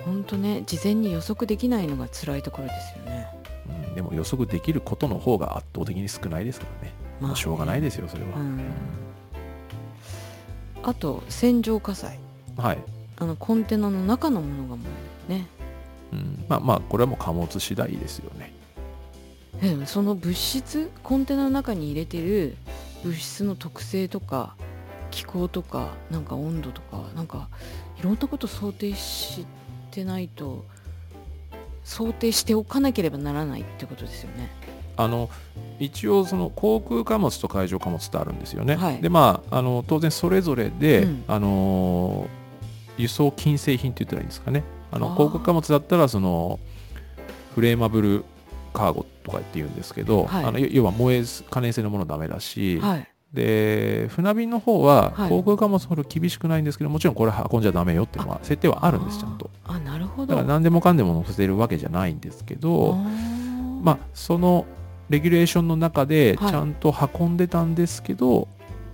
本当ね事前に予測できないのが辛いところですよね。うんうん。でも予測できることの方が圧倒的に少ないですからね、まあまあしょうがないですよそれは、うん。あと船上火災。うんはい、あのコンテナの中のものが燃えるね。うん、まあまあこれはもう貨物次第ですよね。その物質コンテナの中に入れてる物質の特性とか気候とかなんか温度とかなんかいろんなこと想定してないと想定しておかなければならないってことですよね。あの一応その航空貨物と海上貨物ってあるんですよね、はい。でまああの当然それぞれで、うん。あの輸送金製品って言ったらいいんですかね。あの航空貨物だったらそのフレーマブルカーゴとかって言うんですけど、はい。あの要要は燃え可燃性のものダメだし、はい。で船便の方ははい。航空貨物ほど厳しくないんですけどもちろんこれ運んじゃダメよっていうのは設定はあるんですちゃんと。あなるほど。だから何でもかんでも載せてるわけじゃないんですけど、ままあ、そのレギュレーションの中でちはい。ゃんと運んでたんですけど、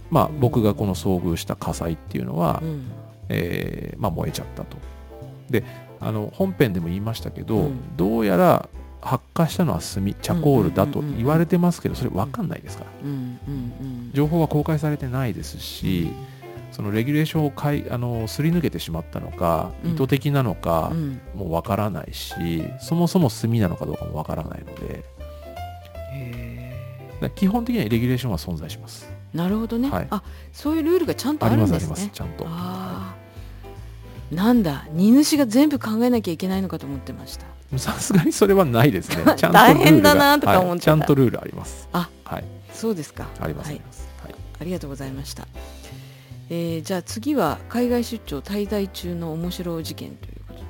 まあうん。僕がこの遭遇した火災っていうのは、うん。えーまあ、燃えちゃったと。であの本編でも言いましたけど、うん。どうやら発火したのは炭チャコールだと言われてますけどそれ分かんないですから。うんうん情報は公開されてないですしそのレギュレーションをかいあのすり抜けてしまったのかうん。意図的なのかもう分からないしそもそも炭なのかどうかも分からないので基本的にはレギュレーションは存在します。ーなるほどね、はい。あそういうルールがちゃんとあありるんですね。ますあります、ちゃんと。はあー。なんだ荷主が全部考えなきゃいけないのかと思ってました。いさすがにそれはないですね。ちゃんとルールが。大変だなとか思ってた。はい。ちゃんとルールあります。あはい、そうですか。あります、はい。ありがとうございました、えーじゃあ次は海外出張滞在中の面白事件ということで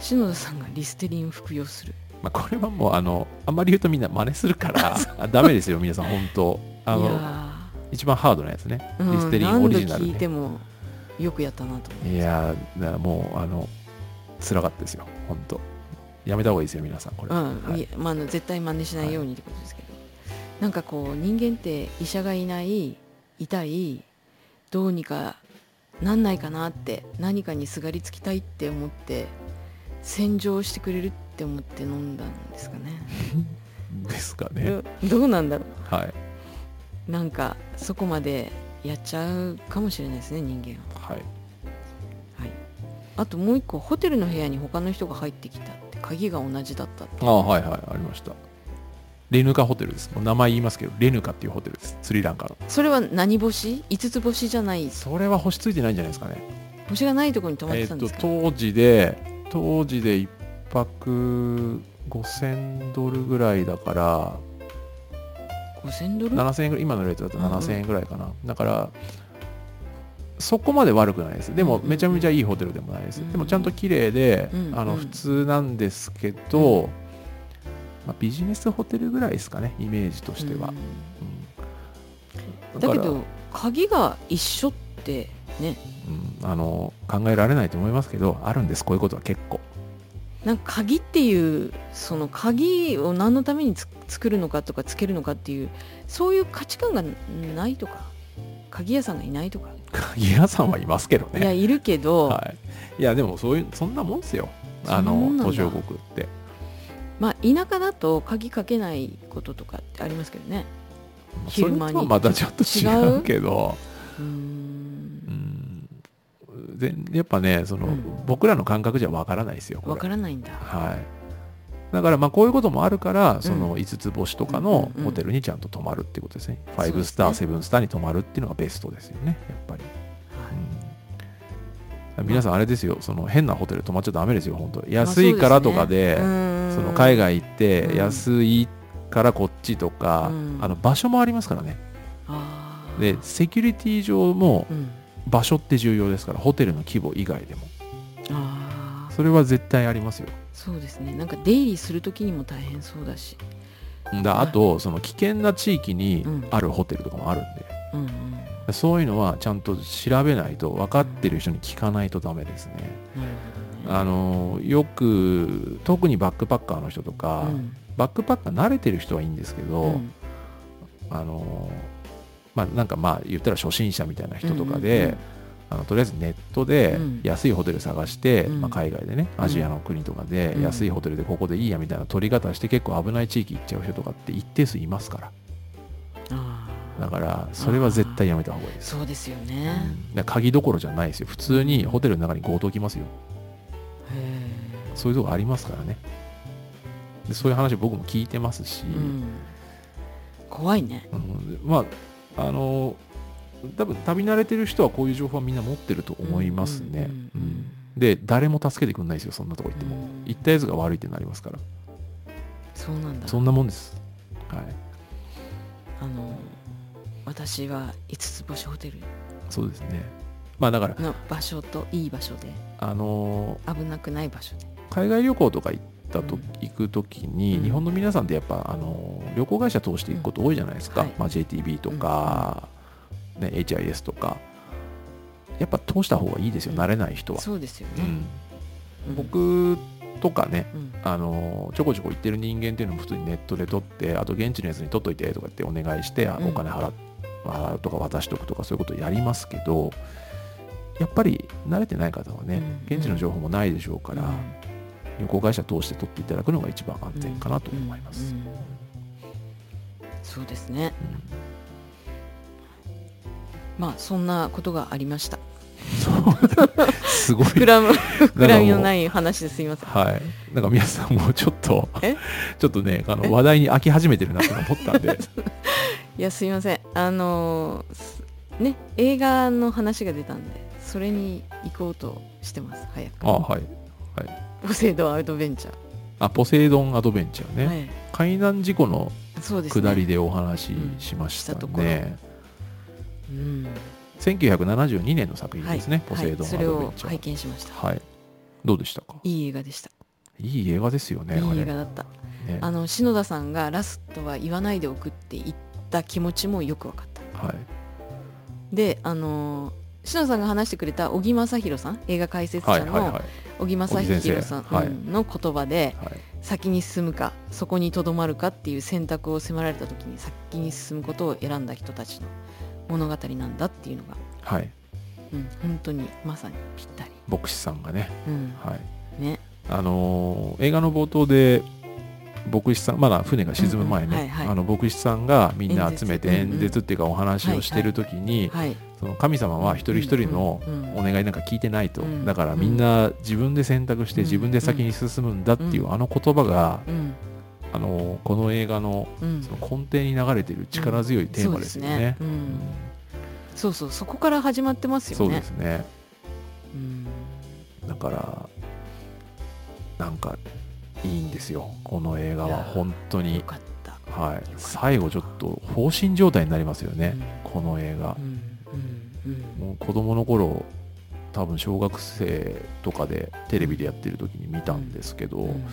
篠田さんがリステリンを服用するまあ、これはもうあのあんまり言うとみんな真似するから あダメですよ皆さん本当。あいのや一番ハードなやつね、ーリステリンオリジナル何度聞いてねもよくやったなと思いやもうあの辛かったですよ本当。やめた方がいいですよ皆さんこれ、うんはい。まあ、絶対真似しないようにってことですけど、なんかこう人間って医者がいない痛いどうにかなんないかなって何かにすがりつきたいって思って洗浄してくれるって思って飲んだんですかね。ですかね。どどうなんだろはい、うなんかそこまでやっちゃうかもしれないですね人間は、はい、はい、あともう一個ホテルの部屋に他の人が入ってきたって鍵が同じだったって。ああはいはいありました。レヌカホテルです。名前言いますけどレヌカっていうホテルです。スリランカの。それは何星？五つ星じゃない。それは星ついてないんじゃないですかね。星がないところに泊まっえっとてたんですか、当時で当時で1泊5000ドルぐらいだから5000ドル？7000円ぐらい今のレートだとうんうん。7000円ぐらいかな、だからそこまで悪くないです。でもうんうんめちゃめちゃいいホテルでもないです、うんでもちゃんと綺麗で、うんうん。あの普通なんですけど、まあ、ビジネスホテルぐらいですかねイメージとしては、うんうん。からだけど鍵が一緒ってね。うん。あの考えられないと思いますけどあるんです。こういうことは結構なんか鍵っていうその鍵を何のためにつ作るのかとかつけるのかっていうそういう価値観がないとか鍵屋さんがいないとか、鍵屋さんはいますけどね。いやいるけど、はい、いやでもそういうそんなもんですよ。あの途上国って。まあ田舎だと鍵かけないこととかってありますけどね。昼間にとはまたちょっと違うけど。うーんやっぱねその、うん。僕らの感覚じゃわからないですよこわれからないんだ。はい。だからまあこういうこともあるからその5つ星とかのうんうんうん。ホテルにちゃんと泊まるってことですね、そうですね。5スター7スターに泊まるっていうのがベストですよねやっぱり、うん。皆さんあれですよその変なホテル泊まっちゃダメですよ本当。安いからとかで,、その海外行ってうん。安いからこっちとか、うん。あの場所もありますからね。でセキュリティ上もうん場所って重要ですからホテルの規模以外でも。あー。それは絶対ありますよ。そうですね。なんか出入りする時にも大変そうだし。だあとその危険な地域にうん。あるホテルとかもあるんで、うんうん。そういうのはちゃんと調べないと分かってる人に聞かないとダメですね、なるほどね。あのよく特にバックパッカーの人とか、うん。バックパッカー慣れてる人はいいんですけど、うん。あのまあなんかまあ言ったら初心者みたいな人とかで、うんうんあのとりあえずネットでうん安いホテル探して、うんまあ、海外でねうんアジアの国とかでうん安いホテルでここでいいやみたいな取り方して結構危ない地域行っちゃう人とかって一定数いますから。だからそれは絶対やめた方がいいです、そうですようね、ん。だから鍵どころじゃないですよ。普通にホテルの中に強盗来ますよ。へそういうとこありますからね。でそういう話僕も聞いてますし、え、うん、怖いね。うん。まああの多分旅慣れてる人はこういう情報はみんな持ってると思いますね、で誰も助けてくんないですよそんなとこ行っても、うん。行ったやつが悪いってなりますから。そうなんだ。そんなもんです。はい、あの私は五つ星ホテル。そうですね。まあだからの場所といい場所で。あの危なくない場所で。海外旅行とか行ったと、うん行く時に、うん。日本の皆さんってやっぱあの旅行会社通していくこと多いじゃないですか、まあ、JTB とか、ね、HIS とか。やっぱ通した方がいいですよ、うん。慣れない人は、そうですよね、僕とかねうん。あのちょこちょこ行ってる人間っていうのも普通にネットで取ってあと現地のやつに取っといてとかってお願いして、お金払うとか渡しとくとかそういうことやりますけどやっぱり慣れてない方はね、うん。現地の情報もないでしょうから、うん旅行会社通して取っていただくのが一番安全かなと思います。うんうんそうですね。まあそんなことがありました。すごい。膨らむ膨らみのない話ですいません。はい。なんか皆さんもちょっとえ、ちょっとね、あの話題に飽き始めてるなと思ったんで、いやすいません。あのーすね映画の話が出たんでそれに行こうとしてます。早く。あはい。ポセイドンアドベンチャあ、ポセイドンアドベンチャーー、ね。はい、海難事故の下りでお話ししましたうんしたところね。うん1972年の作品ですね、ポはいセイドンアそれをドベンチャー。拝見しましたはい。どうでしたか？いい映画でしたいい映画ですよね、いい。映画だったねあの篠田さんがラストは言わないでおくって言った気持ちもよく分かったはい。であの篠田さんが話してくれた小木正弘さん映画解説者のはいはいはい。小木正弘さんの言葉ではい。先に進むかそこにとどまるかっていう選択を迫られた時に先に進むことを選んだ人たちの物語なんだっていうのが、はい。うん、本当にまさにぴったり、牧師さんがね、うん。はい。ね。あのー映画の冒頭で牧師さんまだ船が沈む前ね、うんうん。はいはい。あの牧師さんがみんな集めて演説。っていうかお話をしてる時に、はいその神様は一人一人のお願いなんか聞いてないと、うん。だからみんな自分で選択してうん。自分で先に進むんだっていううん。あの言葉が、うん。あのーこの映画のうん。その根底に流れてる力強いテーマですよね。そうそうそう。そこから始まってますそうよねですね。うん。だからなんかいいんですよ。この映画は。本当に。はい、最後ちょっと放心状態になりますよね、うん。この映画もう子供の頃多分小学生とかでテレビでやってる時に見たんですけど、うん。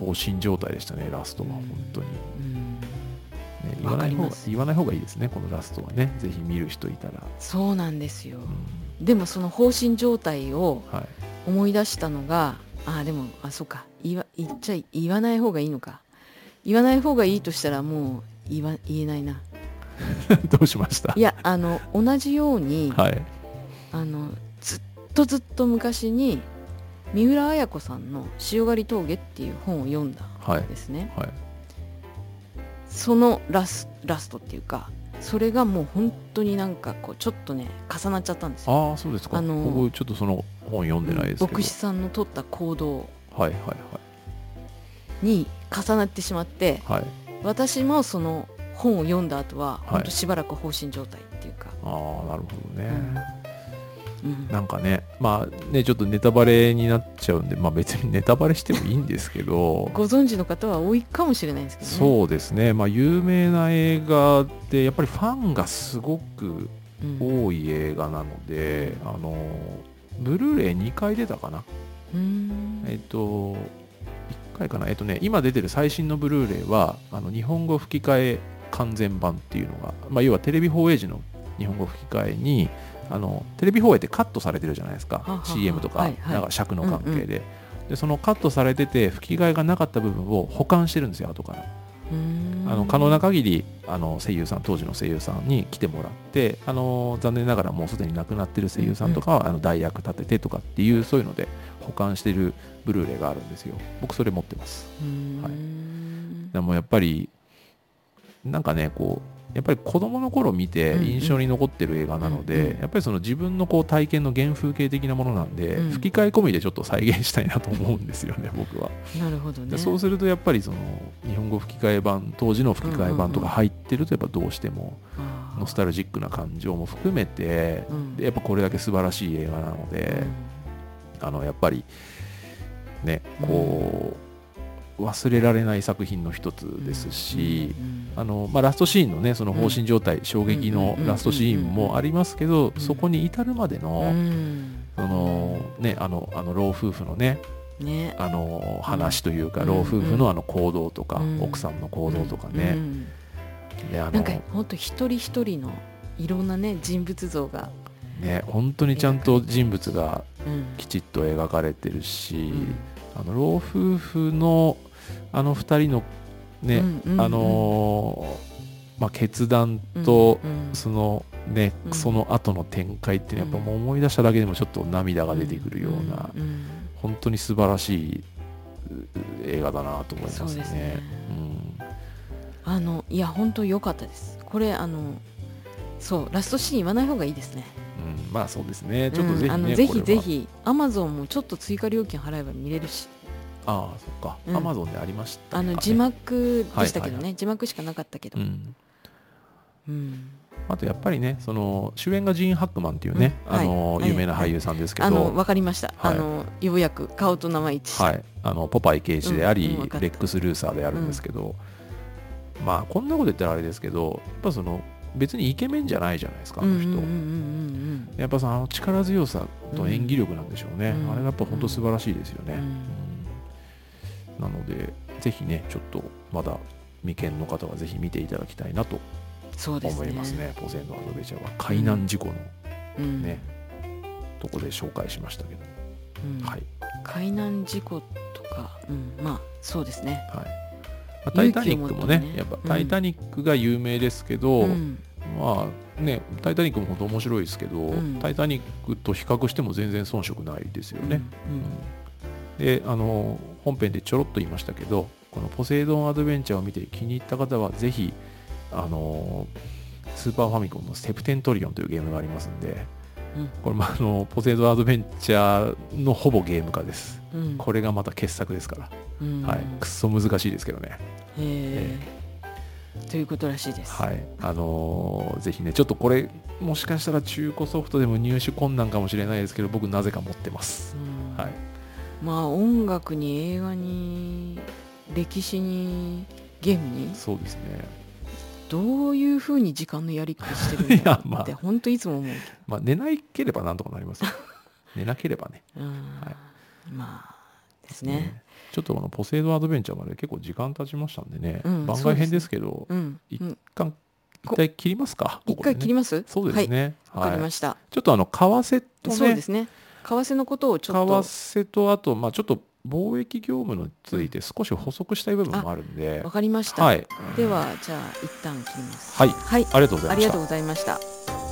放心状態でしたねラストは本当に、うん。ね、言わない方が言わない方がいいですねこのラストはね。ぜひ見る人いたら、そうなんですよ。うん。でもその放心状態をはい、思い出したのがあでもあそうか。言わ言っちゃい言わない方がいいのか。言わない方がいいとしたらもう言わ言えないな どうしました？いやあの同じように、はい。あのずっとずっと昔に三浦綾子さんの「塩狩り峠」っていう本を読んだはいんですね、はい。そのラスラストっていうかそれがもう本当になんかこうちょっとね重なっちゃったんですよ。ああそうですか、あの僕ちょっとその本読んでないです牧師さんの取った行動。はいはいはい。に重なってしまってはい。私もその本を読んだ後ははい。しばらく放心状態っていうか、ああなるほどね、うん。なんかね、まあね、ちょっとネタバレになっちゃうんで、まあ別にネタバレしてもいいんですけど、ご存知の方は多いかもしれないんですけどね。そうですね、まあ有名な映画で、やっぱりファンがすごくうん。多い映画なので、あの、ブルーレイ2回出たかな。うん。えっと、1回かな。えっとね、今出てる最新のブルーレイは、あの日本語吹き替え完全版っていうのが、まあ要はテレビ放映時の日本語吹き替えに、あのテレビ放映ってカットされてるじゃないですか。はは CM とか,、はいはい。なんか尺の関係で,、でそのカットされてて吹き替えがなかった部分を保管してるんですよ後から。うん。あの可能な限りあの声優さん当時の声優さんに来てもらってあの残念ながらもうすでに亡くなってる声優さんとかは、あの代役立ててとかっていうそういうので保管してるブルーレイがあるんですよ。僕それ持ってます。うん。はい。でもやっぱりなんかねこうやっぱり子供の頃見てうんうん。印象に残ってる映画なので、うんうんやっぱりその自分のこう体験の原風景的なものなんで、うん。吹き替え込みでちょっと再現したいなと思うんですよね 僕は、なるほどね。でそうするとやっぱりその日本語吹き替え版当時の吹き替え版とか入ってるとやっぱどうしてもノスタルジックな感情も含めてうん。でやっぱこれだけ素晴らしい映画なので、あのやっぱりねこう忘れられない作品の一つですし、うんあのまあ、ラストシーンのねその放心状態、衝撃のラストシーンもありますけど、そこに至るまでの、そのねあのあの老夫婦のねね。あの話というか、老夫婦のあの行動とか、奥さんの行動とかね、ねあのなんか本当一人一人のいろんなね人物像が。ね本当にちゃんと人物がきちっと描かれてるし、あの老夫婦のあの2人のね、あのまあ、決断と、そのね、その後の展開っていうのはやっぱもう思い出しただけでもちょっと涙が出てくるような、本当に素晴らしい映画だなと思いますね。すねうん、あのいや本当良かったです。これあのそうラストシーン言わない方がいいですね。うん、まあそうですね。ちょっとぜひ、ね、あのぜひぜひアマゾンもちょっと追加料金払えば見れるし。ああそっか、アマゾンでありました、あの字幕でしたけどね、字幕しかなかったけど、うん、あとやっぱりねその主演がジーン・ハックマンっていうね、あの有名な俳優さんですけど、あの分かりました、あのようやく顔と名前一致はい。あのポパイ刑事であり、レックス・ルーサーであるんですけど、まあこんなこと言ったらあれですけどやっぱその別にイケメンじゃないじゃないですかあの人。やっぱさあの力強さと演技力なんでしょうね、あれがやっぱ本当素晴らしいですよね、なのでぜひねちょっとまだ未見の方はぜひ見ていただきたいなと思いますね、ね、ポセイドアドベチャーは海難事故のね、うん、とこで紹介しましたけど、うん、はい、海難事故とか、うん、まあそうですね、はい。まあ、タイタニックもね、ね、やっぱ「タイタニック」が有名ですけど、まあね「タイタニック」も本当面白いですけど「タイタニック」と比較しても全然遜色ないですよね。であの本編でちょろっと言いましたけどこの「ポセイドンアドベンチャー」を見て気に入った方はぜひあのスーパーファミコンのセプテントリオンというゲームがありますんで、うん、これもあのポセイドンアドベンチャーのほぼゲーム化です、うん、これがまた傑作ですから、うん、はい、くっそ難しいですけどね。へえということらしいです。はい、あのー、ぜひね、ちょっとこれ、もしかしたら中古ソフトでも入手困難かもしれないですけど、僕なぜか持ってます。はい。まあ音楽に映画に歴史にゲームにそうですね。どういうふうに時間のやりくりしてるんだって 本当いつも思うまあ寝なければなんとかなります 寝なければね、はい、まあですね、ね、ちょっとこのポセイドアドベンチャーまで結構時間経ちましたんでね、うん、番外編ですけど、うん、一旦一回切りますか？一回切ります？そうですね。わ、はい、かりました、ちょっとあの為替とね。そうですね為替のことをちょっと。為替とあとまあちょっと貿易業務について少し補足したい部分もあるんで。わかりました、はい、ではじゃあ一旦切ります。はい、はい、ありがとうございました。ありがとうございました